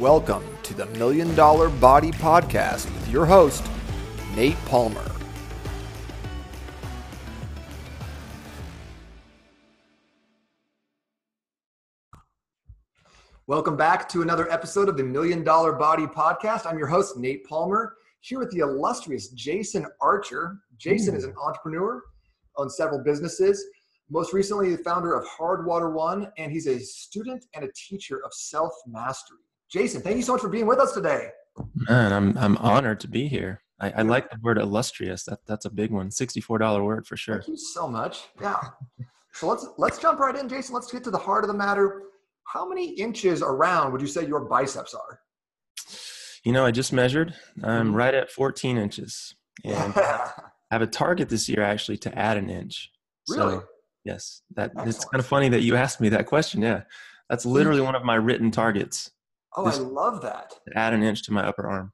Welcome to the Million Dollar Body Podcast with your host, Nate Palmer. Welcome back to another episode of the Million Dollar Body Podcast. I'm your host, Nate Palmer, here with the illustrious Jason Archer. Jason is an hmm. entrepreneur, owns several businesses, most recently the founder of Hardwater One, and he's a student and a teacher of self mastery. Jason, thank you so much for being with us today. Man, I'm I'm honored to be here. I, I like the word illustrious. That that's a big one. Sixty-four dollar word for sure. Thank you so much. Yeah. so let's let's jump right in, Jason. Let's get to the heart of the matter. How many inches around would you say your biceps are? You know, I just measured. I'm mm-hmm. right at 14 inches, and yeah. I have a target this year actually to add an inch. Really? So, yes. That Excellent. it's kind of funny that you asked me that question. Yeah, that's literally one of my written targets. Oh, I love that. Add an inch to my upper arm.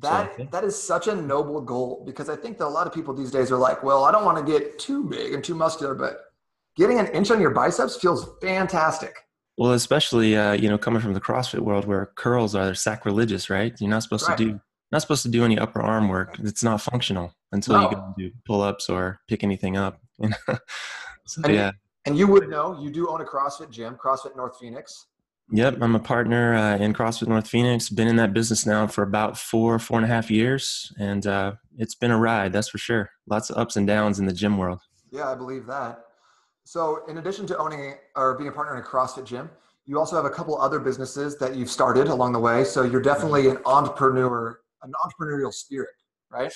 That so, that is such a noble goal because I think that a lot of people these days are like, well, I don't want to get too big and too muscular, but getting an inch on your biceps feels fantastic. Well, especially uh, you know coming from the CrossFit world where curls are sacrilegious, right? You're not supposed right. to do not supposed to do any upper arm work. It's not functional until no. you go do pull ups or pick anything up. So, and, yeah. And you would know you do own a CrossFit gym, CrossFit North Phoenix. Yep, I'm a partner uh, in CrossFit North Phoenix. Been in that business now for about four, four and a half years, and uh, it's been a ride. That's for sure. Lots of ups and downs in the gym world. Yeah, I believe that. So, in addition to owning or being a partner in a CrossFit gym, you also have a couple other businesses that you've started along the way. So, you're definitely an entrepreneur, an entrepreneurial spirit, right?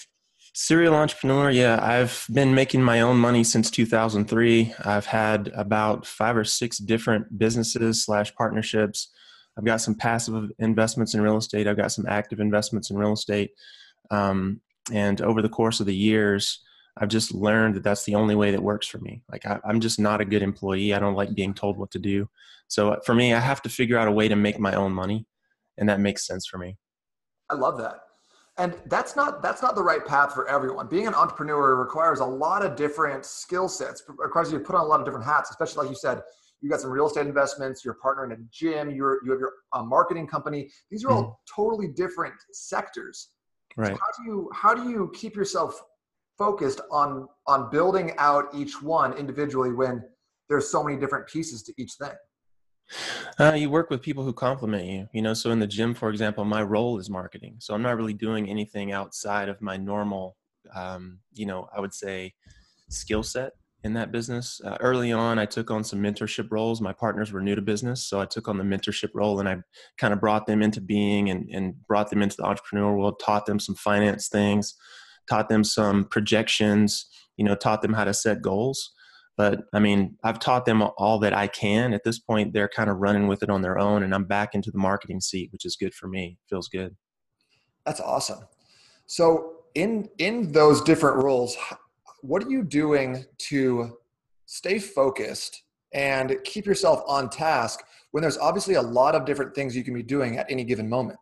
Serial entrepreneur, yeah. I've been making my own money since 2003. I've had about five or six different businesses slash partnerships. I've got some passive investments in real estate. I've got some active investments in real estate. Um, and over the course of the years, I've just learned that that's the only way that works for me. Like I, am just not a good employee. I don't like being told what to do. So uh, for me, I have to figure out a way to make my own money, and that makes sense for me. I love that and that's not that's not the right path for everyone. Being an entrepreneur requires a lot of different skill sets. It requires you to put on a lot of different hats especially like you said you got some real estate investments you're a partner in a gym you're you have your uh, marketing company. These are all mm. totally different sectors. Right. so how do you how do you keep yourself focused on on building out each one individually when there's so many different pieces to each thing uh, you work with people who complement you. You know, so in the gym, for example, my role is marketing. So I'm not really doing anything outside of my normal, um, you know, I would say skill set in that business. Uh, early on, I took on some mentorship roles. My partners were new to business, so I took on the mentorship role and I kind of brought them into being and, and brought them into the entrepreneur world, taught them some finance things, taught them some projections, you know, taught them how to set goals but I mean, I've taught them all that I can. At this point, they're kind of running with it on their own, and I'm back into the marketing seat, which is good for me. Feels good. That's awesome. So, in in those different roles, what are you doing to stay focused and keep yourself on task when there's obviously a lot of different things you can be doing at any given moment?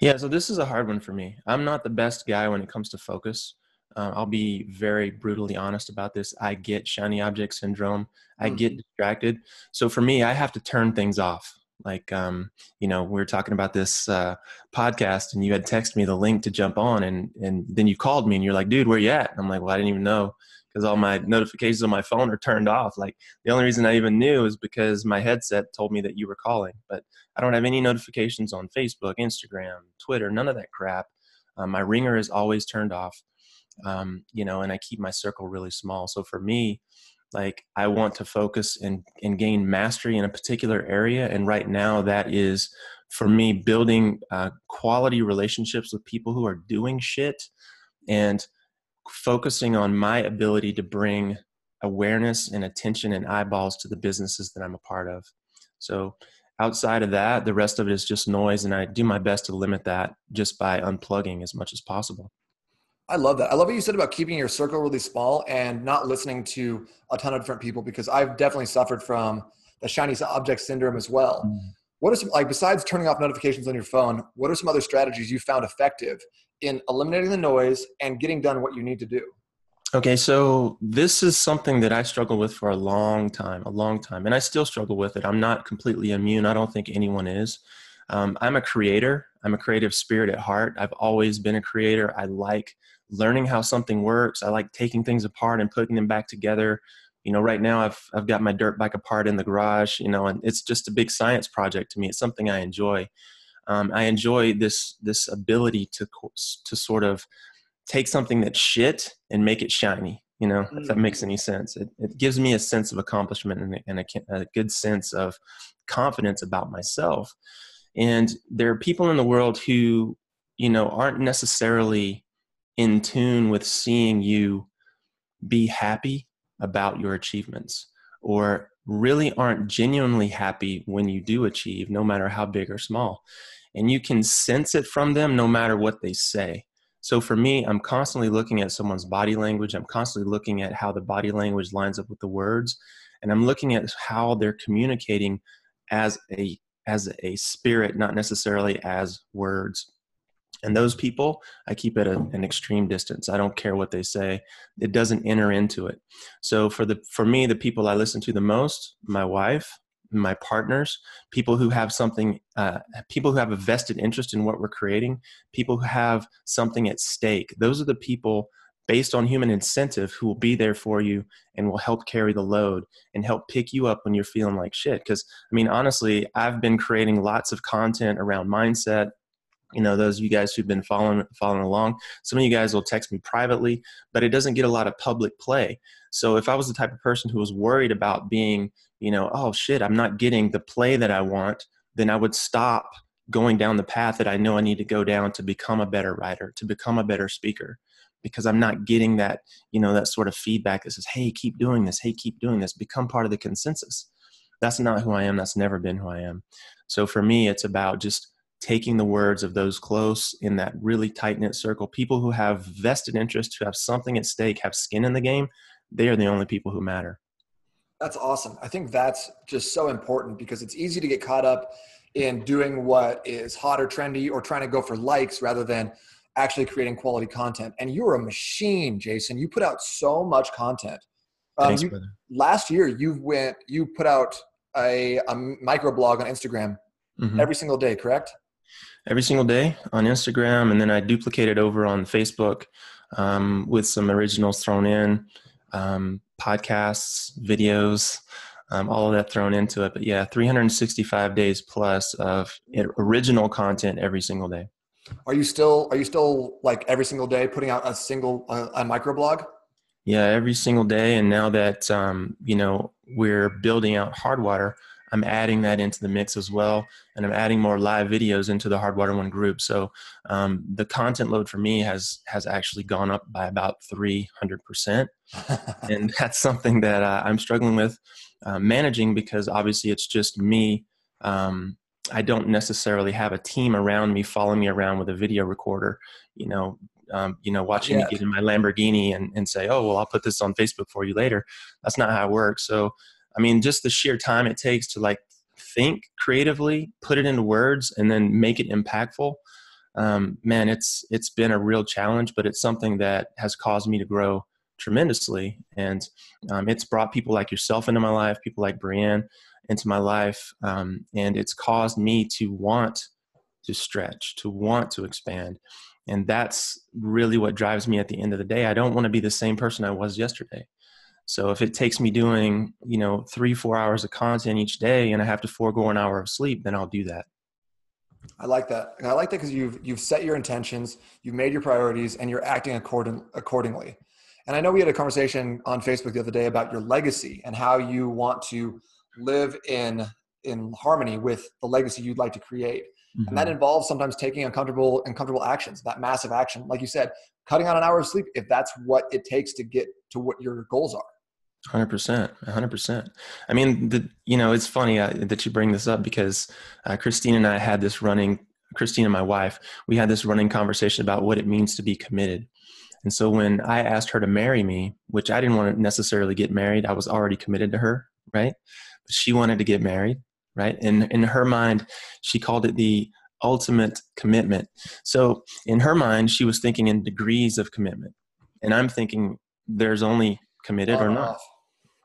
Yeah, so this is a hard one for me. I'm not the best guy when it comes to focus. Uh, I'll be very brutally honest about this. I get shiny object syndrome. I mm. get distracted. So for me, I have to turn things off. Like, um, you know, we were talking about this uh, podcast, and you had texted me the link to jump on, and and then you called me, and you're like, "Dude, where you at?" And I'm like, "Well, I didn't even know." Because all my notifications on my phone are turned off. Like the only reason I even knew is because my headset told me that you were calling. But I don't have any notifications on Facebook, Instagram, Twitter, none of that crap. Um, my ringer is always turned off um, you know, and I keep my circle really small. So for me, like I want to focus and, and gain mastery in a particular area. And right now, that is for me building uh, quality relationships with people who are doing shit and focusing on my ability to bring awareness and attention and eyeballs to the businesses that I'm a part of. So outside of that, the rest of it is just noise. And I do my best to limit that just by unplugging as much as possible. I love that. I love what you said about keeping your circle really small and not listening to a ton of different people because I've definitely suffered from the shiny object syndrome as well. Mm. What are some like besides turning off notifications on your phone? What are some other strategies you found effective in eliminating the noise and getting done what you need to do? Okay, so this is something that I struggled with for a long time, a long time, and I still struggle with it. I'm not completely immune. I don't think anyone is. Um, I'm a creator. I'm a creative spirit at heart. I've always been a creator. I like learning how something works. I like taking things apart and putting them back together. You know, right now I've I've got my dirt bike apart in the garage. You know, and it's just a big science project to me. It's something I enjoy. Um, I enjoy this this ability to to sort of take something that's shit and make it shiny. You know, mm. if that makes mm. any sense. It, it gives me a sense of accomplishment and, and a, a good sense of confidence about myself. And there are people in the world who, you know, aren't necessarily in tune with seeing you be happy about your achievements or really aren't genuinely happy when you do achieve, no matter how big or small. And you can sense it from them no matter what they say. So for me, I'm constantly looking at someone's body language. I'm constantly looking at how the body language lines up with the words. And I'm looking at how they're communicating as a as a spirit, not necessarily as words. And those people, I keep at a, an extreme distance. I don't care what they say; it doesn't enter into it. So for the for me, the people I listen to the most, my wife, my partners, people who have something, uh, people who have a vested interest in what we're creating, people who have something at stake. Those are the people based on human incentive who will be there for you and will help carry the load and help pick you up when you're feeling like shit. Because i mean honestly i've been creating lots of content around mindset you know those of you guys who've been following following along. Some of you guys will text me privately but it doesn't get a lot of public play. So if i was the type of person who was worried about being you know oh shit i'm not getting the play that i want then i would stop going down the path that i know i need to go down to become a better writer to become a better speaker because I'm not getting that, you know, that sort of feedback that says, hey, keep doing this, hey, keep doing this, become part of the consensus. That's not who I am. That's never been who I am. So for me, it's about just taking the words of those close in that really tight knit circle. People who have vested interest, who have something at stake, have skin in the game, they are the only people who matter. That's awesome. I think that's just so important because it's easy to get caught up in doing what is hot or trendy or trying to go for likes rather than actually creating quality content. And you're a machine, Jason. You put out so much content. Um, Thanks, you, brother. Last year, you went, you put out a, a microblog on Instagram mm-hmm. every single day, correct? Every single day on Instagram, and then I duplicated over on Facebook um, with some originals thrown in, um, podcasts, videos, um, all of that thrown into it. But yeah, 365 days plus of original content every single day. Are you still are you still like every single day putting out a single a, a microblog? Yeah, every single day. And now that um, you know we're building out Hardwater, I'm adding that into the mix as well, and I'm adding more live videos into the Hardwater One group. So um, the content load for me has has actually gone up by about 300 percent, and that's something that uh, I'm struggling with uh, managing because obviously it's just me um, I don't necessarily have a team around me following me around with a video recorder, you know, um, you know, watching me get in my Lamborghini and, and say, oh, well, I'll put this on Facebook for you later. That's not how it works. So, I mean, just the sheer time it takes to like think creatively, put it into words, and then make it impactful. Um, man, it's it's been a real challenge, but it's something that has caused me to grow tremendously, and um, it's brought people like yourself into my life, people like Brienne, into my life. Um, and it's caused me to want to stretch, to want to expand. And that's really what drives me at the end of the day. I don't want to be the same person I was yesterday. So if it takes me doing, you know, three, four hours of content each day and I have to forego an hour of sleep, then I'll do that. I like that. And I like that because you've you've set your intentions, you've made your priorities, and you're acting according, accordingly. And I know we had a conversation on Facebook the other day about your legacy and how you want to live in in harmony with the legacy you'd like to create. Mm-hmm. And that mm-hmm. involves sometimes taking uncomfortable uncomfortable actions, that massive action. Like you said, cutting out an hour of sleep if that's what it takes to get to what your goals are. Hundred percent, hundred percent. I mean, the you know, it's funny uh, that you bring this up because uh, Christine and I had this running. Christine and my wife, we had this running conversation about what it means to be committed. And so when I asked her to marry me, which I didn't want to necessarily get married, I was already committed to her, right? She wanted to get married, right? And in her mind, she called it the ultimate commitment. So in her mind, she was thinking in degrees of commitment. And I'm thinking there's only committed on or not. Off.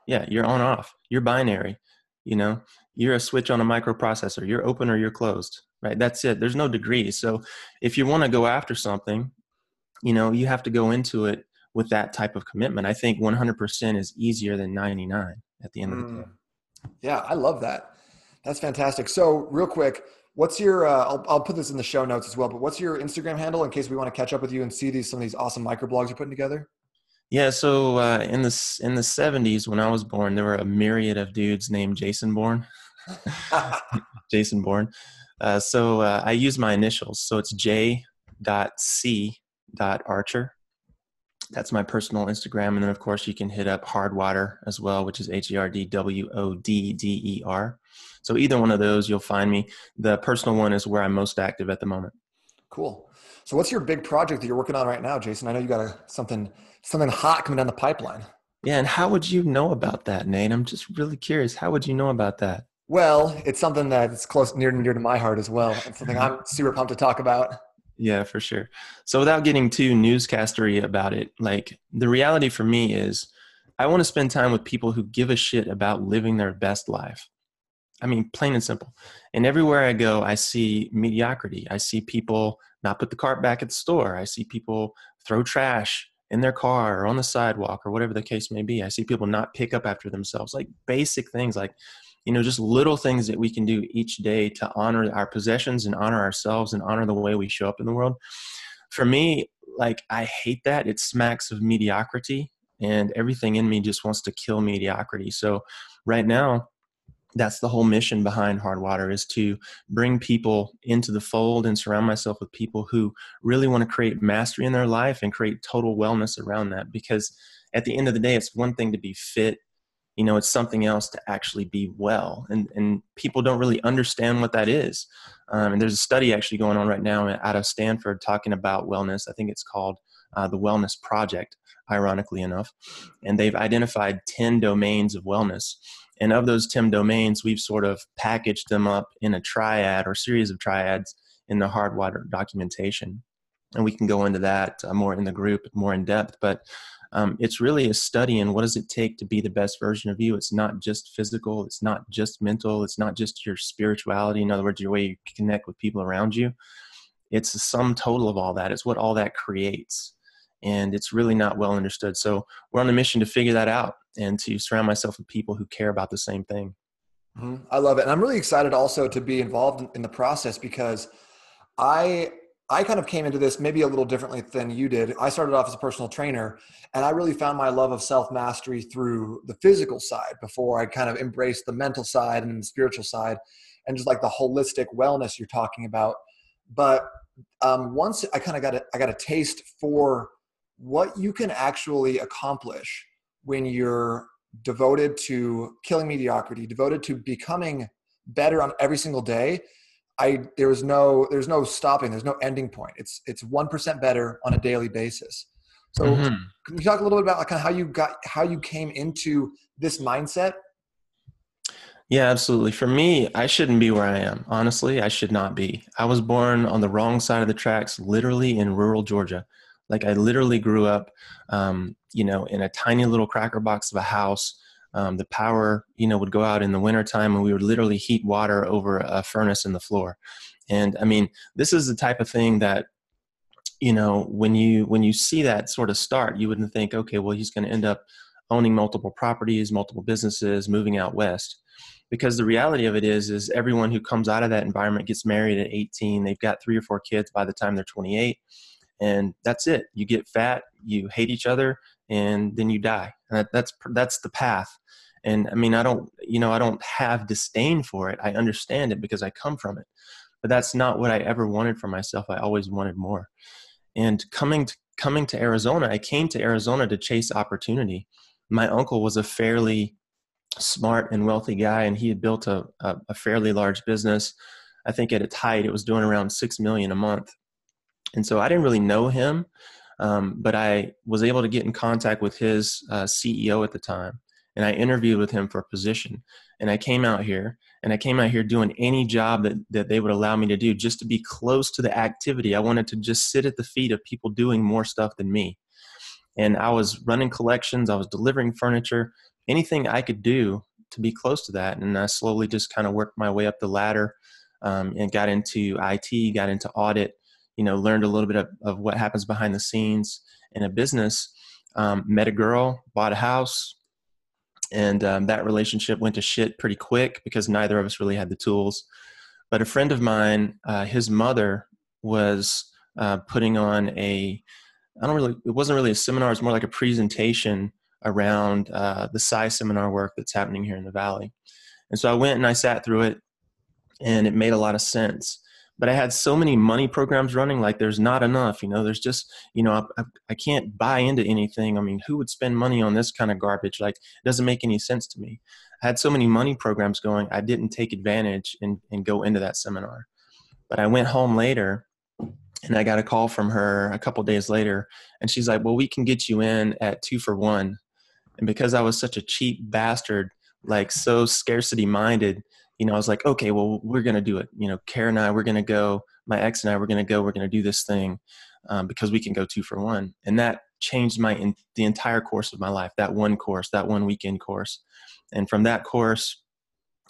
Yeah, you're on off. You're binary. You know, you're a switch on a microprocessor. You're open or you're closed. right? That's it. There's no degree. So if you want to go after something, you know, you have to go into it with that type of commitment. I think 100% is easier than 99 at the end mm. of the day. Yeah, I love that. That's fantastic. So, real quick, what's your? Uh, I'll, I'll put this in the show notes as well. But what's your Instagram handle in case we want to catch up with you and see these some of these awesome microblogs you're putting together? Yeah, so uh, in the in the '70s when I was born, there were a myriad of dudes named Jason Bourne. Jason Bourne. Uh, so uh, I use my initials. So it's J. C. Archer. That's my personal Instagram, and then of course you can hit up Hardwater as well, which is H E R D W O D D E R. So either one of those, you'll find me. The personal one is where I'm most active at the moment. Cool. So what's your big project that you're working on right now, Jason? I know you got a, something something hot coming down the pipeline. Yeah, and how would you know about that, Nate? I'm just really curious. How would you know about that? Well, it's something that's close, near and dear to my heart as well. It's something I'm super pumped to talk about. Yeah, for sure. So, without getting too newscastery about it, like the reality for me is, I want to spend time with people who give a shit about living their best life. I mean, plain and simple. And everywhere I go, I see mediocrity. I see people not put the cart back at the store. I see people throw trash in their car or on the sidewalk or whatever the case may be. I see people not pick up after themselves, like basic things like, you know, just little things that we can do each day to honor our possessions and honor ourselves and honor the way we show up in the world. For me, like, I hate that. It smacks of mediocrity, and everything in me just wants to kill mediocrity. So, right now, that's the whole mission behind hard water is to bring people into the fold and surround myself with people who really want to create mastery in their life and create total wellness around that. Because at the end of the day, it's one thing to be fit, you know, it's something else to actually be well. And, and people don't really understand what that is. Um, and there's a study actually going on right now out of Stanford talking about wellness. I think it's called uh, the Wellness Project, ironically enough. And they've identified 10 domains of wellness and of those 10 domains, we've sort of packaged them up in a triad or series of triads in the hardwater documentation. And we can go into that uh, more in the group, more in depth. But um, it's really a study in what does it take to be the best version of you. It's not just physical, it's not just mental, it's not just your spirituality. In other words, your way you connect with people around you. It's the sum total of all that. It's what all that creates and it's really not well understood. So we're on a mission to figure that out and to surround myself with people who care about the same thing. Mm-hmm. I love it, and I'm really excited also to be involved in the process because I I kind of came into this maybe a little differently than you did. I started off as a personal trainer, and I really found my love of self mastery through the physical side before I kind of embraced the mental side and the spiritual side, and just like the holistic wellness you're talking about. But um, once I kind of got a, I got a taste for what you can actually accomplish when you're devoted to killing mediocrity, devoted to becoming better on every single day. I there's no there's no stopping. There's no ending point. It's it's one percent better on a daily basis. So mm-hmm. can you talk a little bit about like kind of how you got how you came into this mindset? Yeah, absolutely. For me, I shouldn't be where I am. Honestly, I should not be. I was born on the wrong side of the tracks, literally in rural Georgia. Like I literally grew up, um, you know, in a tiny little cracker box of a house. Um, the power, you know, would go out in the wintertime and we would literally heat water over a furnace in the floor. And I mean, this is the type of thing that, you know, when you when you see that sort of start, you wouldn't think, okay, well, he's going to end up owning multiple properties, multiple businesses, moving out west because the reality of it is is everyone who comes out of that environment gets married at 18 they've got three or four kids by the time they're 28 and that's it you get fat you hate each other and then you die. That, that's that's the path. And i mean i don't you know i don't have disdain for it. I understand it because i come from it. But that's not what i ever wanted for myself. I always wanted more. And coming to coming to arizona i came to arizona to chase opportunity. My uncle was a fairly smart and wealthy guy and he had built a, a, a fairly large business. I think at its height it was doing around six million a month. And so I didn't really know him, um, but I was able to get in contact with his uh, CEO at the time, and I interviewed with him for a position. And I came out here, and I came out here doing any job that, that they would allow me to do just to be close to the activity. I wanted to just sit at the feet of people doing more stuff than me. And I was running collections, I was delivering furniture, anything I could do to be close to that. And I slowly just kind of worked my way up the ladder um, and got into it got into audit you know learned a little bit of, of what happens behind the scenes in a business um, met a girl bought a house and um, that relationship went to shit pretty quick because neither of us really had the tools. But a friend of mine uh, his mother was uh, putting on a i don't really it wasn't really a seminar it's more like a presentation around uh, the psi seminar work that's happening here in the valley. And so i went and i sat through it and it made a lot of sense but i had so many money programs running like there's not enough you know there's just you know I, I, can't buy into anything. I mean who would spend money on this kind of garbage? Like it doesn't make any sense to me. I had so many money programs going i didn't take advantage and, and go into that seminar. But i went home later and i got a call from her a couple days later and she's like well we can get you in at two for one. And because i was such a cheap bastard like so scarcity minded you know, I was like, okay, well, we're going to do it. You know, Kara and I, we're going to go, my ex and I, we're going to go, we're going to do this thing um, because we can go two for one. And that changed my, in, the entire course of my life, that one course, that one weekend course. And from that course,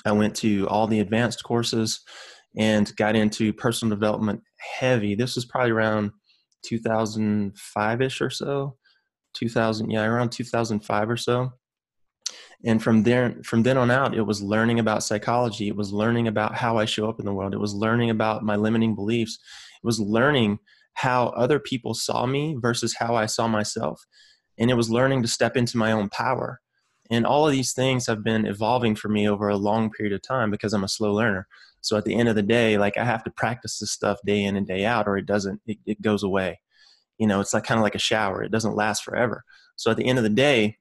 I went to all the advanced courses and got into personal development heavy. This was probably around 2005 ish or so. 2000, yeah, around 2005 or so and from there from then on out it was learning about psychology. It was learning about how i show up in the world. It was learning about my limiting beliefs. It was learning how other people saw me versus how i saw myself. And it was learning to step into my own power. And all of these things have been evolving for me over a long period of time because i'm a slow learner. So at the end of the day like i have to practice this stuff day in and day out or it doesn't it, it goes away. You know it's like kind of like a shower. It doesn't last forever. So at the end of the day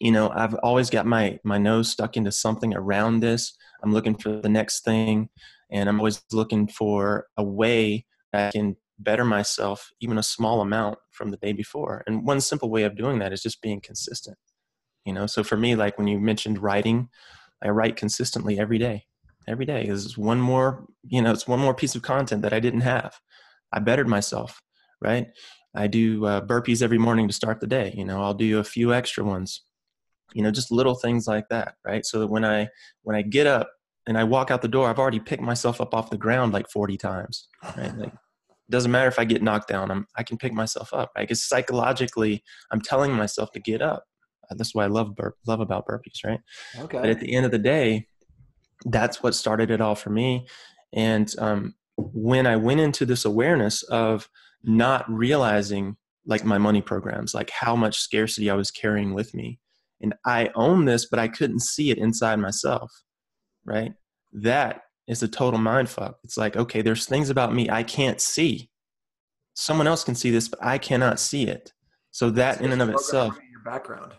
you know i've always got my my nose stuck into something around this. I'm looking for the next thing and i'm always looking for a way that i can better myself even a small amount from the day before. And one simple way of doing that is just being consistent you know? So for me like when you mentioned writing i write consistently every day. Every day is one more you know it's one more piece of content that i didn't have. I bettered myself right? I do uh, burpees every morning to start the day you know? I'll do a few extra ones you know just little things like that right? So that when i when i get up and i walk out the door i've already picked myself up off the ground like 40 times right? Like it doesn't matter if i get knocked down i'm i can pick myself up right? Because psychologically i'm telling myself to get up. That's why i love burp, love about burpees right? Okay. But at the end of the day that's what started it all for me. And um, when i went into this awareness of not realizing like my money programs like how much scarcity i was carrying with me and I own this, but I couldn't see it inside myself, right? That is a total mind fuck. It's like, okay, there's things about me I can't see. Someone else can see this, but I cannot see it. So that in and of itself, your background,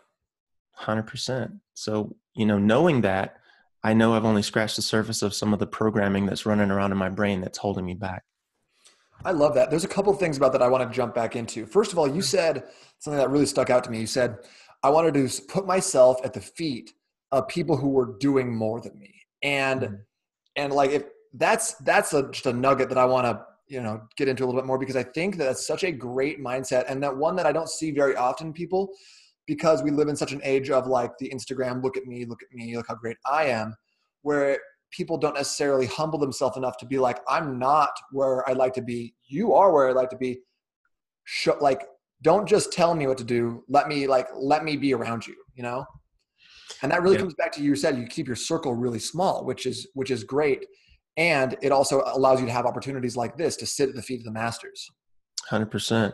hundred percent. So you know, knowing that, I know I've only scratched the surface of some of the programming that's running around in my brain that's holding me back. I love that. There's a couple of things about that I want to jump back into. First of all, you mm-hmm. said something that really stuck out to me. You said I wanted to put myself at the feet of people who were doing more than me. And mm-hmm. and like if that's that's a, just a nugget that I want to you know get into a little bit more because I think that that's such a great mindset and that one that I don't see very often people because we live in such an age of like the Instagram look at me look at me look how great I am where people don't necessarily humble themselves enough to be like I'm not where I'd like to be you are where I'd like to be Show, like don't just tell me what to do. Let me like let me be around you you know? And that really yeah. comes back to you said you keep your circle really small which is which is great. And it also allows you to have opportunities like this to sit at the feet of the masters. 100%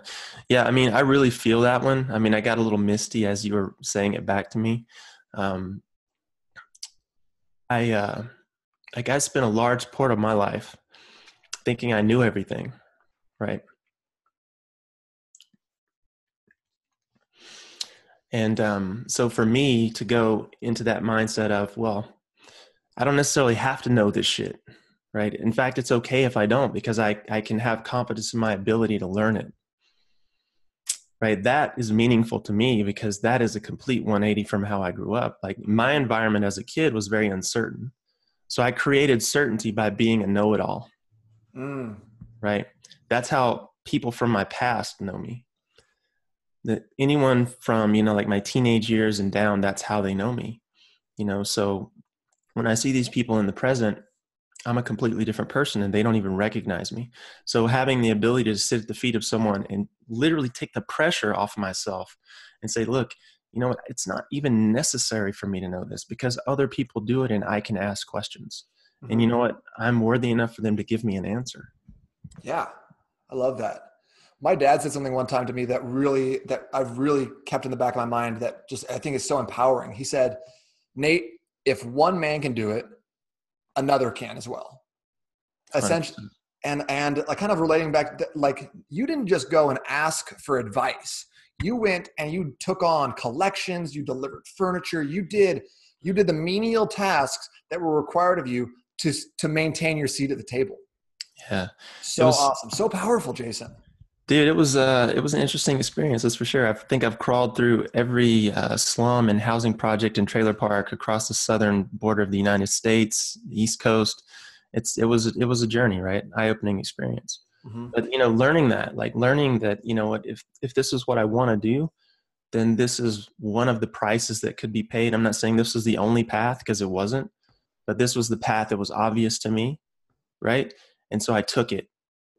yeah i mean i really feel that one. I mean i got a little misty as you were saying it back to me. Um, i uh like i spent a large part of my life thinking i knew everything right And um, so for me to go into that mindset of, well, I don't necessarily have to know this shit, right? In fact, it's okay if I don't because I, I can have confidence in my ability to learn it, right? That is meaningful to me because that is a complete 180 from how I grew up. Like my environment as a kid was very uncertain. So I created certainty by being a know it all, mm. right? That's how people from my past know me that anyone from you know like my teenage years and down that's how they know me you know so when i see these people in the present I'm a completely different person and they don't even recognize me. So having the ability to sit at the feet of someone and literally take the pressure off of myself and say, look, you know what, it's not even necessary for me to know this because other people do it and I can ask questions. Mm-hmm. And you mm-hmm. know what? I'm worthy enough for them to give me an answer. Yeah. I love that. My dad said something one time to me that really that I've really kept in the back of my mind that just I think is so empowering. He said, "Nate, if one man can do it, another can as well. Essentially, and and like kind of relating back, to, like you didn't just go and ask for advice. You went and you took on collections. You delivered furniture. You did you did the menial tasks that were required of you to to maintain your seat at the table. Yeah, so was, awesome, so powerful, Jason. Dude, it was uh, it was an interesting experience. That's for sure. I think I've crawled through every uh, slum and housing project and trailer park across the southern border of the United States, the East Coast. It's it was it was a journey, right? Eye opening experience. Mm-hmm. But you know, learning that, like learning that, you know, what if if this is what I want to do, then this is one of the prices that could be paid. I'm not saying this was the only path because it wasn't, but this was the path that was obvious to me, right? And so I took it.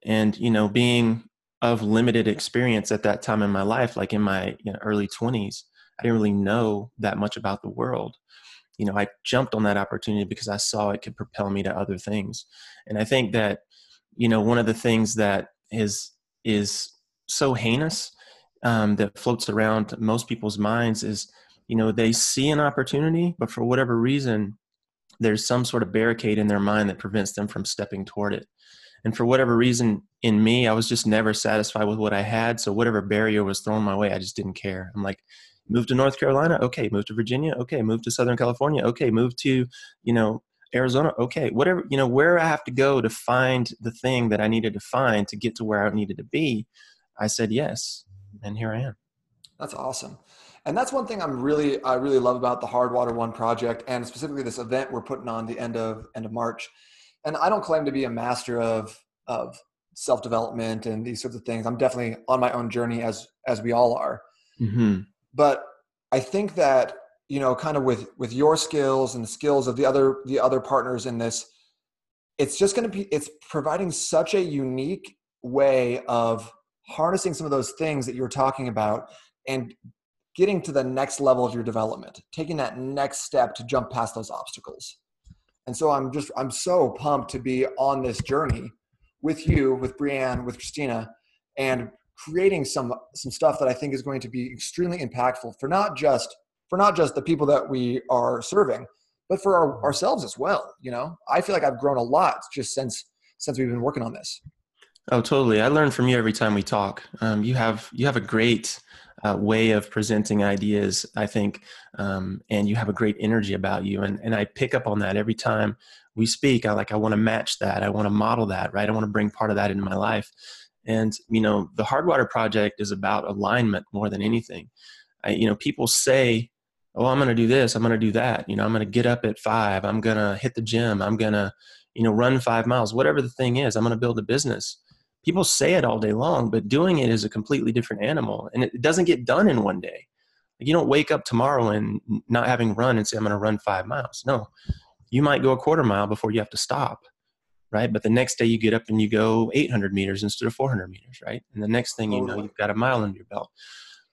And you know, being of limited experience at that time in my life, like in my you know, early 20s, I didn't really know that much about the world. You know, I jumped on that opportunity because I saw it could propel me to other things. And I think that, you know, one of the things that is is so heinous um, that floats around most people's minds is, you know, they see an opportunity, but for whatever reason, there's some sort of barricade in their mind that prevents them from stepping toward it. And for whatever reason in me, I was just never satisfied with what I had. So whatever barrier was thrown my way, I just didn't care. I'm like, move to North Carolina, okay. Move to Virginia, okay. Move to Southern California, okay. Move to, you know, Arizona, okay. Whatever, you know, where I have to go to find the thing that I needed to find to get to where I needed to be, I said yes, and here I am. That's awesome. And that's one thing I'm really I really love about the Hardwater One project and specifically this event we're putting on the end of end of March and I don't claim to be a master of of self development and these sorts of things. I'm definitely on my own journey as as we all are. Mm-hmm. But I think that you know, kind of with with your skills and the skills of the other the other partners in this, it's just going to be it's providing such a unique way of harnessing some of those things that you were talking about and getting to the next level of your development, taking that next step to jump past those obstacles. And so I'm just I'm so pumped to be on this journey with you, with Brianne, with Christina, and creating some some stuff that I think is going to be extremely impactful for not just for not just the people that we are serving, but for our, ourselves as well. You know, I feel like I've grown a lot just since since we've been working on this. Oh, totally. I learn from you every time we talk. Um, you have you have a great uh, way of presenting ideas, I think, um, and you have a great energy about you. And and I pick up on that every time we speak. I like I want to match that. I want to model that. Right. I want to bring part of that into my life. And you know, the Hardwater Project is about alignment more than anything. I, you know, people say, "Oh, I'm going to do this. I'm going to do that." You know, I'm going to get up at five. I'm going to hit the gym. I'm going to, you know, run five miles. Whatever the thing is, I'm going to build a business people say it all day long, but doing it is a completely different animal. And it doesn't get done in one day. You don't wake up tomorrow and not having run and say, I'm going to run five miles. No, you might go a quarter mile before you have to stop, right? But the next day you get up and you go 800 meters instead of 400 meters, right? And the next thing you know, you've got a mile under your belt.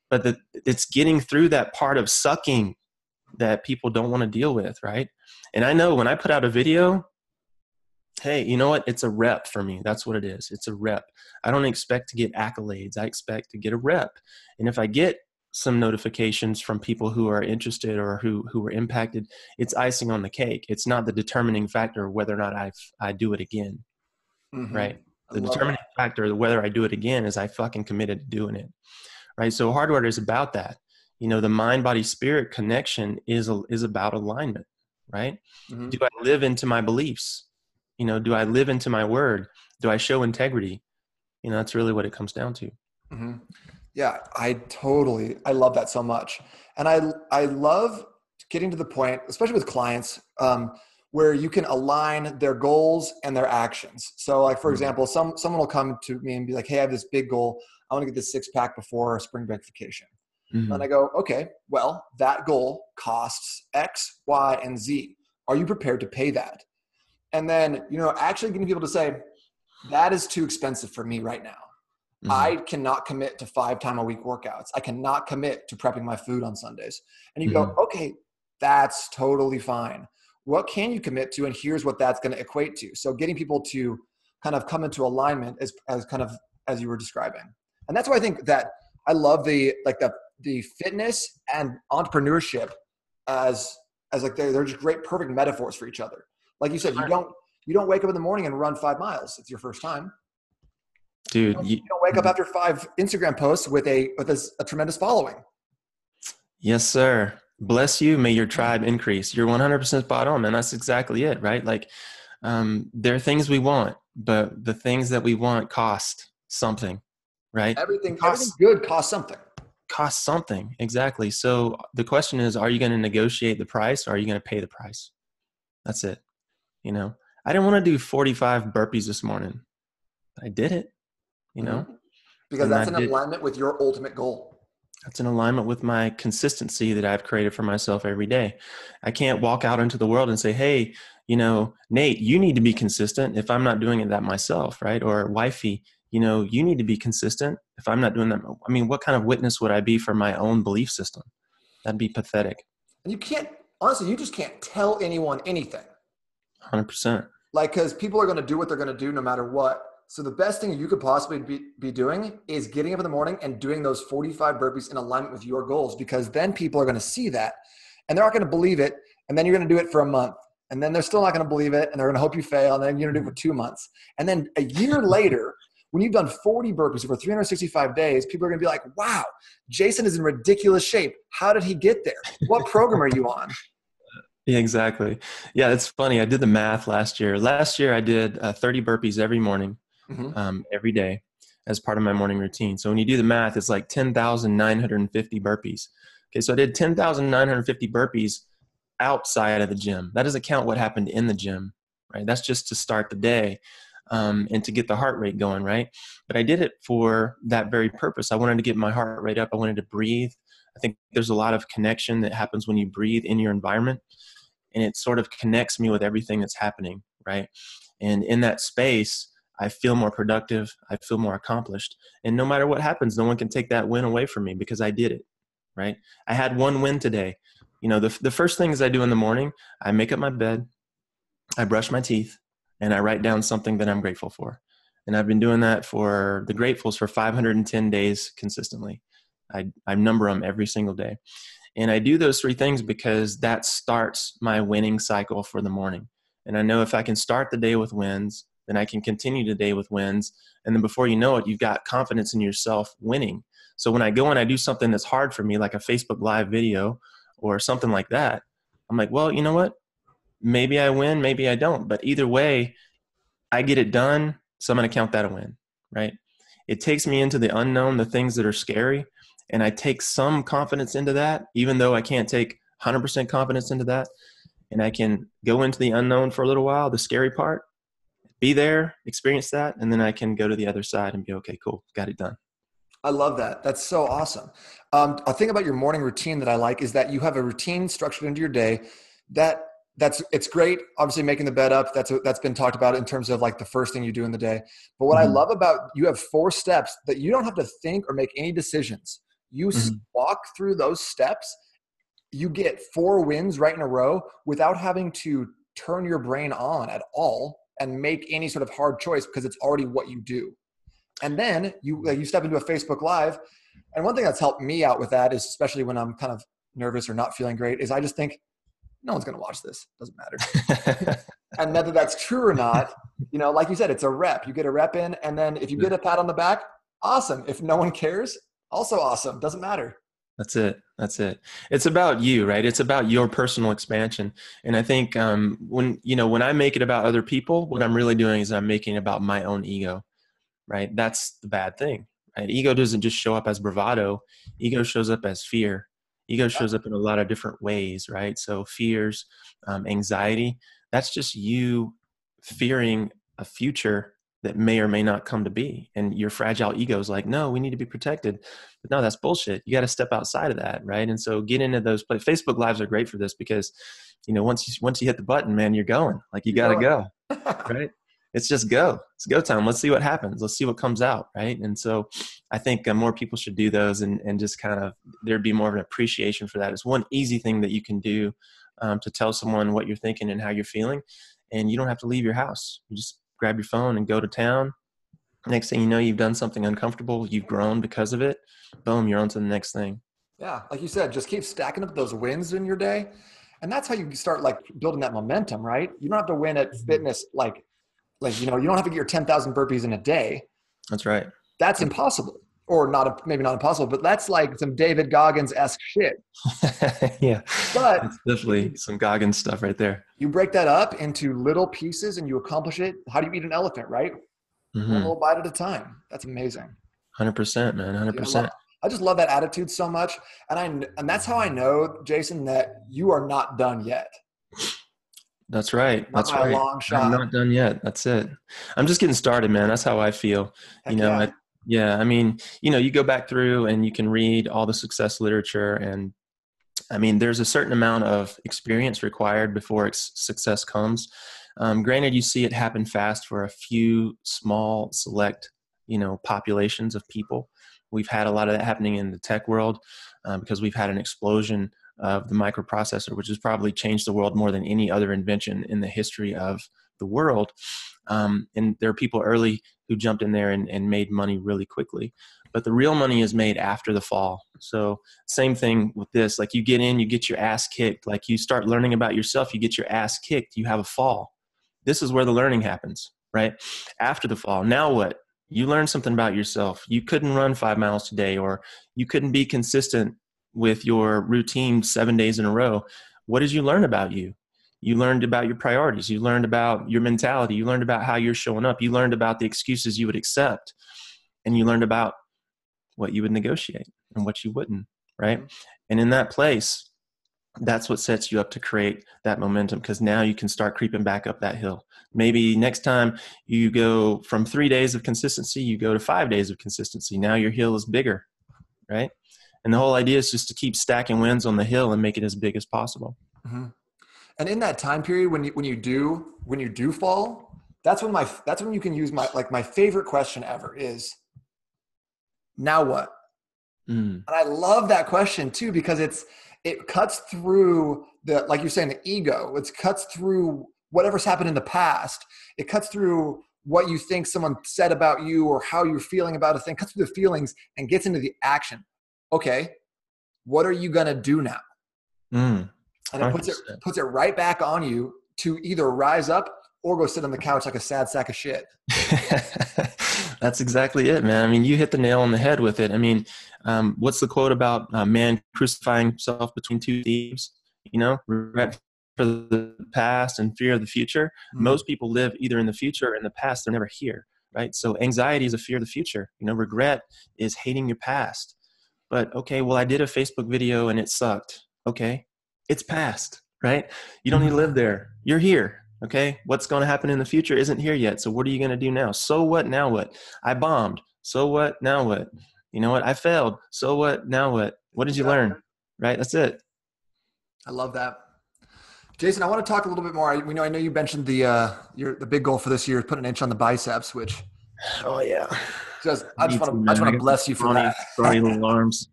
But the, it's getting through that part of sucking that people don't want to deal with, right? And I know when I put out a video, hey, you know what? It's a rep for me. That's what it is. It's a rep. I don't expect to get accolades. I expect to get a rep. And if I get some notifications from people who are interested or who who were impacted, it's icing on the cake. It's not the determining factor of whether or not I I do it again. Mm-hmm. Right? The determining that. factor of whether I do it again is I fucking committed to doing it. Right? So Hardwater is about that. You know, the mind body spirit connection is a, is about alignment, right? Mm-hmm. Do I live into my beliefs? You know do i live into my word? Do i show integrity? You know that's really what it comes down to. Mm-hmm. yeah i totally i love that so much. And i i love getting to the point especially with clients um, where you can align their goals and their actions. So like for mm-hmm. example some someone will come to me and be like hey i have this big goal. I want to get this six pack before spring break vacation. Mm-hmm. and i go okay well that goal costs x y and z. Are you prepared to pay that and then you know actually getting people to say that is too expensive for me right now. Mm-hmm. i cannot commit to five time a week workouts. I cannot commit to prepping my food on sundays. And you mm-hmm. go okay that's totally fine. What can you commit to? And here's what that's going to equate to. So getting people to kind of come into alignment as, as kind of as you were describing. And that's why i think that i love the like the the fitness and entrepreneurship as as like they're, they're just great perfect metaphors for each other like you said you don't you don't wake up in the morning and run five miles. It's your first time. Dude you don't, you don't wake up after five instagram posts with a with a, a tremendous following. Yes sir. Bless you. May your tribe increase. You're 100% spot on man. That's exactly it right? Like um, there are things we want but the things that we want cost something right? Everything costs, everything good costs something. Costs something. Exactly. So the question is are you going to negotiate the price or are you going to pay the price? That's it you know i didn't want to do 45 burpees this morning i did it you know mm-hmm. because and that's in alignment with your ultimate goal that's in alignment with my consistency that I've created for myself every day. I can't walk out into the world and say, hey, you know, Nate, you need to be consistent if I'm not doing it that myself, right? Or wifey, you know, you need to be consistent if I'm not doing that. I mean, what kind of witness would I be for my own belief system? That'd be pathetic. And you can't, honestly, you just can't tell anyone anything. 100%. Like, because people are going to do what they're going to do no matter what. So the best thing you could possibly be, be doing is getting up in the morning and doing those 45 burpees in alignment with your goals because then people are going to see that and they're not going to believe it. And then you're going to do it for a month. And then they're still not going to believe it and they're going to hope you fail. And then you're going to do it for two months. And then a year later, when you've done 40 burpees over 365 days, people are going to be like, wow, Jason is in ridiculous shape. How did he get there? What program are you on? Yeah, exactly. Yeah, it's funny. I did the math last year. Last year, I did uh, 30 burpees every morning, mm-hmm. um, every day as part of my morning routine. So when you do the math, it's like 10,950 burpees. Okay, so I did 10,950 burpees outside of the gym. That doesn't count what happened in the gym, right? That's just to start the day um, and to get the heart rate going, right? But I did it for that very purpose. I wanted to get my heart rate up. I wanted to breathe. I think there's a lot of connection that happens when you breathe in your environment, and it sort of connects me with everything that's happening, right? And in that space, I feel more productive. I feel more accomplished. And no matter what happens, no one can take that win away from me because I did it, right? I had one win today. You know, the, the first things I do in the morning, I make up my bed, I brush my teeth, and I write down something that I'm grateful for. And I've been doing that for the gratefuls for 510 days consistently. I, I number them every single day. And I do those three things because that starts my winning cycle for the morning. And I know if I can start the day with wins, then I can continue the day with wins. And then before you know it, you've got confidence in yourself winning. So when I go and I do something that's hard for me, like a Facebook Live video or something like that, I'm like, well, you know what? maybe I win, maybe I don't. But either way, I get it done. So I'm going to count that a win, right? It takes me into the unknown, the things that are scary. And I take some confidence into that, even though I can't take 100% confidence into that. And I can go into the unknown for a little while, the scary part, be there, experience that. And then I can go to the other side and be okay, cool, got it done. I love that. That's so awesome. Um, a thing about your morning routine that I like is that you have a routine structured into your day that that's it's great obviously making the bed up that's that's been talked about in terms of like the first thing you do in the day but what mm-hmm. i love about you have four steps that you don't have to think or make any decisions you mm-hmm. walk through those steps you get four wins right in a row without having to turn your brain on at all and make any sort of hard choice because it's already what you do and then you you step into a facebook live and one thing that's helped me out with that is especially when i'm kind of nervous or not feeling great is i just think no one's going to watch this. Doesn't matter. and whether that's true or not, you know, like you said, it's a rep. You get a rep in, and then if you get a pat on the back, awesome. If no one cares, also awesome. Doesn't matter. That's it. That's it. It's about you, right? It's about your personal expansion. And I think um, when you know when I make it about other people, what I'm really doing is I'm making it about my own ego, right? That's the bad thing. Right? Ego doesn't just show up as bravado. Ego shows up as fear ego shows up in a lot of different ways right so fears um, anxiety that's just you fearing a future that may or may not come to be and your fragile ego is like no we need to be protected but no that's bullshit you got to step outside of that right and so get into those facebook lives are great for this because you know once you once you hit the button man you're going like you got to go right? It's just go. It's go time. Let's see what happens. Let's see what comes out, right? And so, I think uh, more people should do those, and and just kind of there'd be more of an appreciation for that. It's one easy thing that you can do um, to tell someone what you're thinking and how you're feeling, and you don't have to leave your house. You just grab your phone and go to town. Next thing you know, you've done something uncomfortable. You've grown because of it. Boom, you're on to the next thing. Yeah, like you said, just keep stacking up those wins in your day. And that's how you start like building that momentum, right? You don't have to win at mm-hmm. fitness like like you know, you don't have to get your 10,000 burpees in a day. That's right. That's impossible. Or not maybe not impossible, but that's like some David Goggins-esque shit. yeah. But it's definitely some Goggins stuff right there. You break that up into little pieces and you accomplish it. How do you eat an elephant, right? Mm-hmm. One little bite at a time. That's amazing. 100%, man. 100%. I just love that attitude so much, and I and that's how I know, Jason, that you are not done yet. That's right. Not that's right. I'm not done yet. That's it. I'm just getting started, man. That's how I feel. Heck you know, yeah. I, yeah. I mean, you know, you go back through and you can read all the success literature, and I mean, there's a certain amount of experience required before success comes. Um, granted, you see it happen fast for a few small, select, you know, populations of people. We've had a lot of that happening in the tech world um, because we've had an explosion of the microprocessor, which has probably changed the world more than any other invention in the history of the world. Um, and there are people early who jumped in there and, and made money really quickly. But the real money is made after the fall. So, same thing with this. Like, you get in, you get your ass kicked. Like, you start learning about yourself, you get your ass kicked, you have a fall. This is where the learning happens, right? After the fall. Now what? you learned something about yourself. You couldn't run five miles today, or you couldn't be consistent with your routine seven days in a row. What did you learn about you? You learned about your priorities. You learned about your mentality. You learned about how you're showing up. You learned about the excuses you would accept. And you learned about what you would negotiate and what you wouldn't, right? And in that place, that's what sets you up to create that momentum because now you can start creeping back up that hill. Maybe next time you go from three days of consistency, you go to five days of consistency. Now your hill is bigger, right? And the whole idea is just to keep stacking wins on the hill and make it as big as possible. Mm-hmm. And in that time period, when you when you do when you do fall, that's when my that's when you can use my like my favorite question ever is, now what? Mm. And I love that question too because it's it cuts through the like you're saying the ego. It cuts through whatever's happened in the past. It cuts through what you think someone said about you or how you're feeling about a thing. Cuts through the feelings and gets into the action. Okay what are you going to do now? Mm, and it puts it puts it right back on you to either rise up or go sit on the couch like a sad sack of shit That's exactly it, man. I mean, you hit the nail on the head with it. I mean, um, what's the quote about uh, man crucifying himself between two thieves? You know, regret for the past and fear of the future. Mm-hmm. Most people live either in the future or in the past. They're never here, right? So anxiety is a fear of the future. You know, regret is hating your past. But okay, well, I did a Facebook video and it sucked. Okay, it's past, right? You don't need to live there. You're here. Okay, what's going to happen in the future isn't here yet. So what are you going to do now? So what? Now what? I bombed. So what? Now what? You know what? I failed. So what? Now what? What did you learn? Right? That's it. I love that. Jason, I want to talk a little bit more. We know I know you mentioned the uh, your the big goal for this year is put an inch on the biceps, which oh yeah, just I just want to I just want to bless you for that. Funny little arms.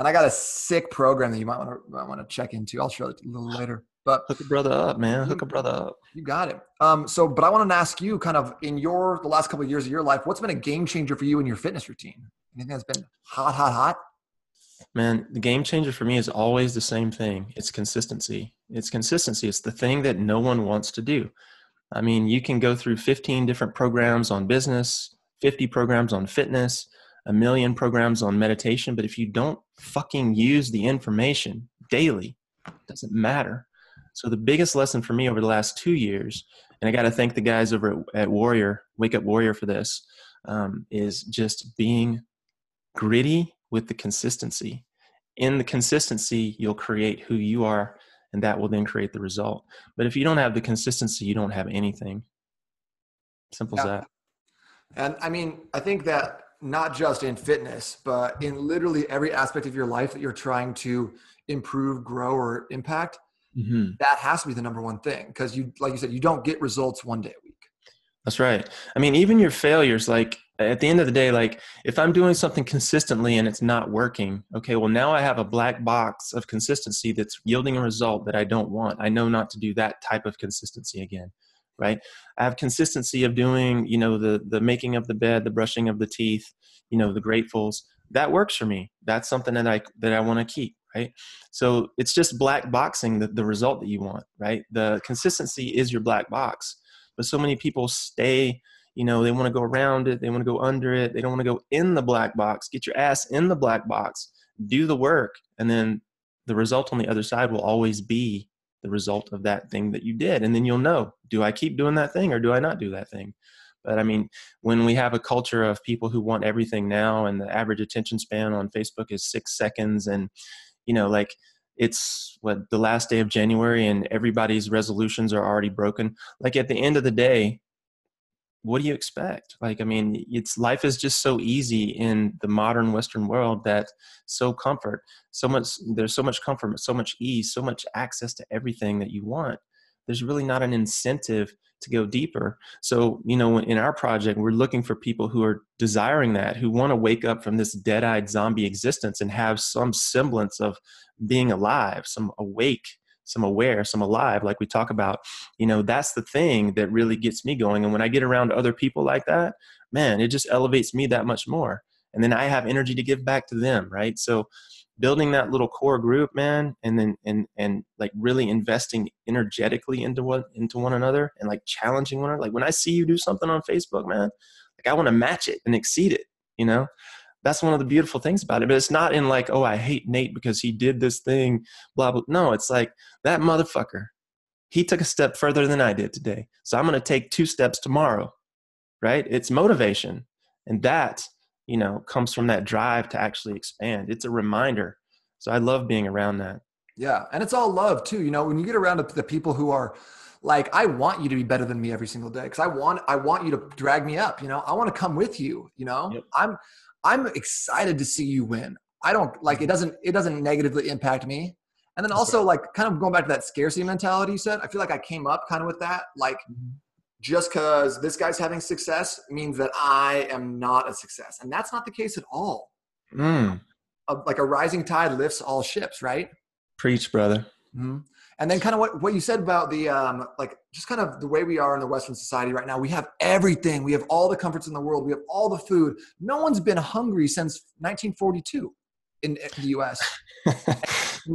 And I got a sick program that you might want to want to check into. I'll show it a little later. But hook a brother up, man. Hook a brother up. You got it. Um, so, but I want to ask you, kind of in your the last couple of years of your life, what's been a game changer for you in your fitness routine? Anything that's been hot, hot, hot? Man, the game changer for me is always the same thing. It's consistency. It's consistency. It's the thing that no one wants to do. I mean, you can go through 15 different programs on business, 50 programs on fitness, a million programs on meditation, but if you don't fucking use the information daily, it doesn't matter. So the biggest lesson for me over the last two years, and I got to thank the guys over at, at, Warrior, Wake Up Warrior, for this, um, is just being gritty with the consistency. In the consistency, you'll create who you are, and that will then create the result. But if you don't have the consistency, you don't have anything. Simple yeah. as that. And I mean, I think that not just in fitness, but in literally every aspect of your life that you're trying to improve, grow, or impact, mm-hmm. that has to be the number one thing because you like you said you don't get results one day a week That's right. I mean, even your failures, like at the end of the day, like if I'm doing something consistently and it's not working, okay, well, now I have a black box of consistency that's yielding a result that I don't want. I know not to do that type of consistency again, right? I have consistency of doing, you know, the the making of the bed, the brushing of the teeth, you know, the gratefuls. That works for me. That's something that I that I want to keep, right? So it's just black boxing the, the result that you want, right? The consistency is your black box but so many people stay you know they want to go around it they want to go under it they don't want to go in the black box get your ass in the black box do the work and then the result on the other side will always be the result of that thing that you did and then you'll know do i keep doing that thing or do i not do that thing but i mean when we have a culture of people who want everything now and the average attention span on facebook is six seconds and you know like it's what the last day of January and everybody's resolutions are already broken. Like at the end of the day, what do you expect? Like, I mean, it's life is just so easy in the modern Western world that so comfort, so much, there's so much comfort, so much ease, so much access to everything that you want. There's really not an incentive to go deeper. So, you know, in our project, we're looking for people who are desiring that, who want to wake up from this dead eyed zombie existence and have some semblance of being alive, some awake, some aware, some alive, like we talk about. You know, that's the thing that really gets me going. And when I get around other people like that, man, it just elevates me that much more. And then I have energy to give back to them, right? So, building that little core group man and then and and like really investing energetically into what into one another and like challenging one another like when i see you do something on facebook man like i want to match it and exceed it you know that's one of the beautiful things about it. But it's not in like oh i hate nate because he did this thing blah blah. No it's like that motherfucker he took a step further than i did today. So i'm going to take two steps tomorrow right? It's motivation. And that you know comes from that drive to actually expand. It's a reminder. So i love being around that. Yeah and it's all love too. You know when you get around the people who are like i want you to be better than me every single day because i want i want you to drag me up you know? I want to come with you you know? Yep. i'm i'm excited to see you win i don't like it doesn't it doesn't negatively impact me and then also like kind of going back to that scarcity mentality you said i feel like i came up kind of with that like mm-hmm just because this guy's having success means that I am not a success. And that's not the case at all. Mm. A, like a rising tide lifts all ships, right? Preach, brother. Mm-hmm. And then kind of what, what you said about the, um, like just kind of the way we are in the Western society right now. We have everything. We have all the comforts in the world. We have all the food. No one's been hungry since 1942 in, in the U.S.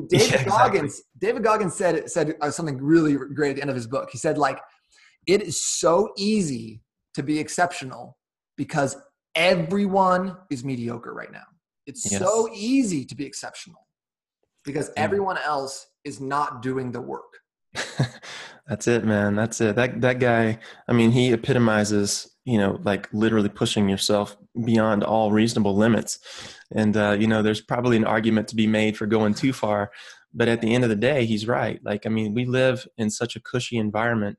David yeah, Goggins, exactly. David Goggins said, said uh, something really great at the end of his book. He said like, it is so easy to be exceptional because everyone is mediocre right now. It's yes. so easy to be exceptional because everyone else is not doing the work. That's it, man. That's it. That that guy, I mean, he epitomizes, you know, like literally pushing yourself beyond all reasonable limits. And uh, you know, there's probably an argument to be made for going too far, but at the end of the day, he's right. Like, I mean, we live in such a cushy environment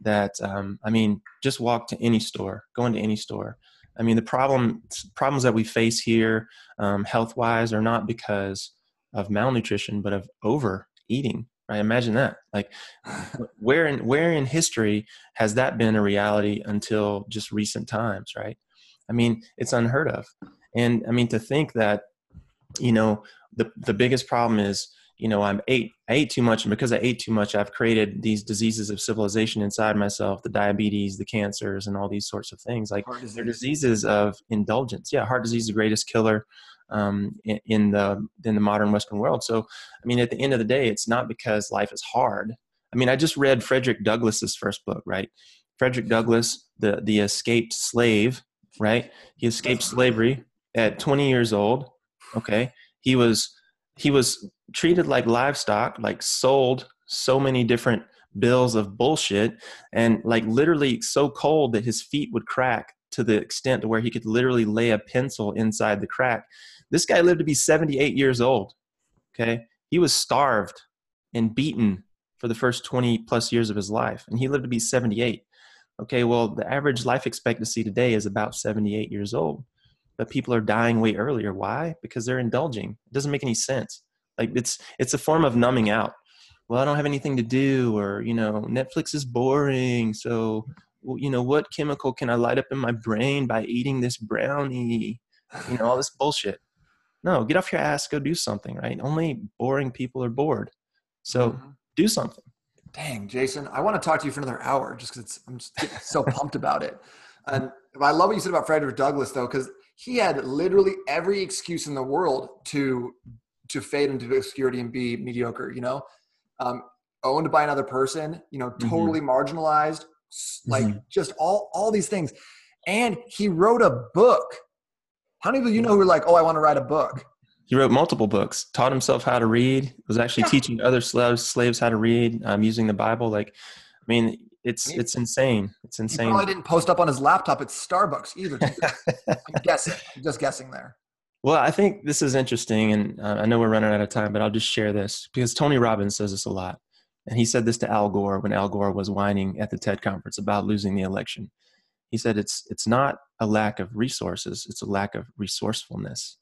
that um, I mean, just walk to any store, go into any store. I mean, the problem problems that we face here, um, health wise, are not because of malnutrition, but of overeating. Right? Imagine that. Like, where in where in history has that been a reality until just recent times? Right? I mean, it's unheard of. And I mean, to think that, you know, the the biggest problem is you know i'm ate i ate too much and because i ate too much i've created these diseases of civilization inside myself the diabetes the cancers and all these sorts of things like they're diseases of indulgence yeah heart disease is the greatest killer um, in, in, the in the modern western world. So i mean at the end of the day it's not because life is hard. I mean i just read frederick douglass's first book right? Frederick douglass the the escaped slave right? He escaped slavery at 20 years old okay? He was he was treated like livestock, like sold so many different bills of bullshit, and like literally so cold that his feet would crack to the extent to where he could literally lay a pencil inside the crack. This guy lived to be 78 years old. Okay. He was starved and beaten for the first 20 plus years of his life, and he lived to be 78. Okay, well, the average life expectancy today is about 78 years old but people are dying way earlier. Why? Because they're indulging. It doesn't make any sense. Like it's it's a form of numbing out. Well, I don't have anything to do, or you know, Netflix is boring, so you know, what chemical can I light up in my brain by eating this brownie? You know, all this bullshit. No, get off your ass, go do something, right? Only boring people are bored. So mm-hmm. do something. Dang, Jason, I want to talk to you for another hour just because I'm just so pumped about it. And I love what you said about Frederick Douglass, though, because he had literally every excuse in the world to to fade into obscurity and be mediocre. You know, um, owned by another person. You know, mm-hmm. totally mm-hmm. marginalized. Like mm-hmm. just all all these things. And he wrote a book. How many of you know who were like, "Oh, I want to write a book"? He wrote multiple books. Taught himself how to read. Was actually yeah. teaching other slaves slaves how to read um, using the Bible. Like, I mean, it's it's insane. It's insane. He probably didn't post up on his laptop at Starbucks either. I'm guessing. I'm just guessing there. Well, I think this is interesting, and uh, I know we're running out of time, but I'll just share this because Tony Robbins says this a lot, and he said this to Al Gore when Al Gore was whining at the TED conference about losing the election. He said it's it's not a lack of resources; it's a lack of resourcefulness,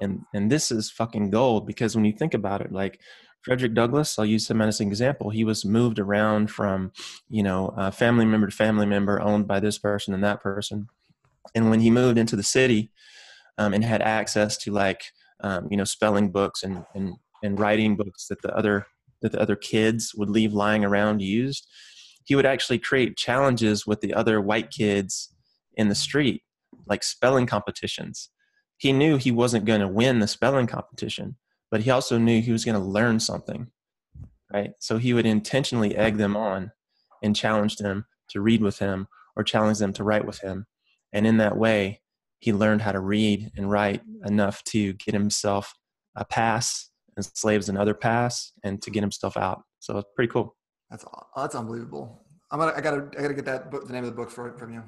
and and this is fucking gold because when you think about it, like Frederick Douglass, I'll use him as an example. He was moved around from, you know, family member to family member, owned by this person and that person. And when he moved into the city um, and had access to like, um, you know, spelling books and, and, and writing books that the other that the other kids would leave lying around used, he would actually create challenges with the other white kids in the street, like spelling competitions. He knew he wasn't going to win the spelling competition, but he also knew he was going to learn something right? So he would intentionally egg them on and challenge them to read with him or challenge them to write with him. And in that way he learned how to read and write enough to get himself a pass and slaves another pass and to get himself out. So it's pretty cool that's that's unbelievable i'm gonna i gotta i gotta get that book the name of the book for, from you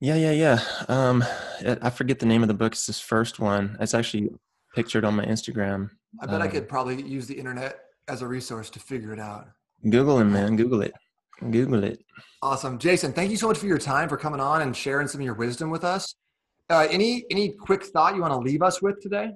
yeah yeah yeah um i forget the name of the book it's this first one it's actually pictured on my instagram I bet um, I could probably use the internet as a resource to figure it out. Google it, man. Google it. Google it. Awesome, Jason. Thank you so much for your time, for coming on and sharing some of your wisdom with us. Uh, any any quick thought you want to leave us with today?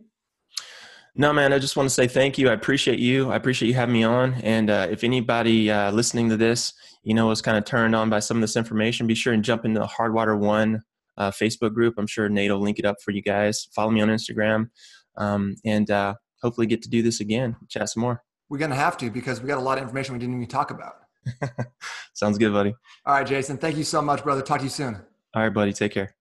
No, man. I just want to say thank you. I appreciate you. I appreciate you having me on. And uh, if anybody uh, listening to this, you know, was kind of turned on by some of this information, be sure and jump into the Hardwater One uh, Facebook group. I'm sure Nate will link it up for you guys. Follow me on Instagram, um, and uh, hopefully get to do this again, chat some more. We're going to have to because we got a lot of information we didn't even talk about. Sounds good, buddy. All right, Jason. Thank you so much, brother. Talk to you soon. All right, buddy. Take care.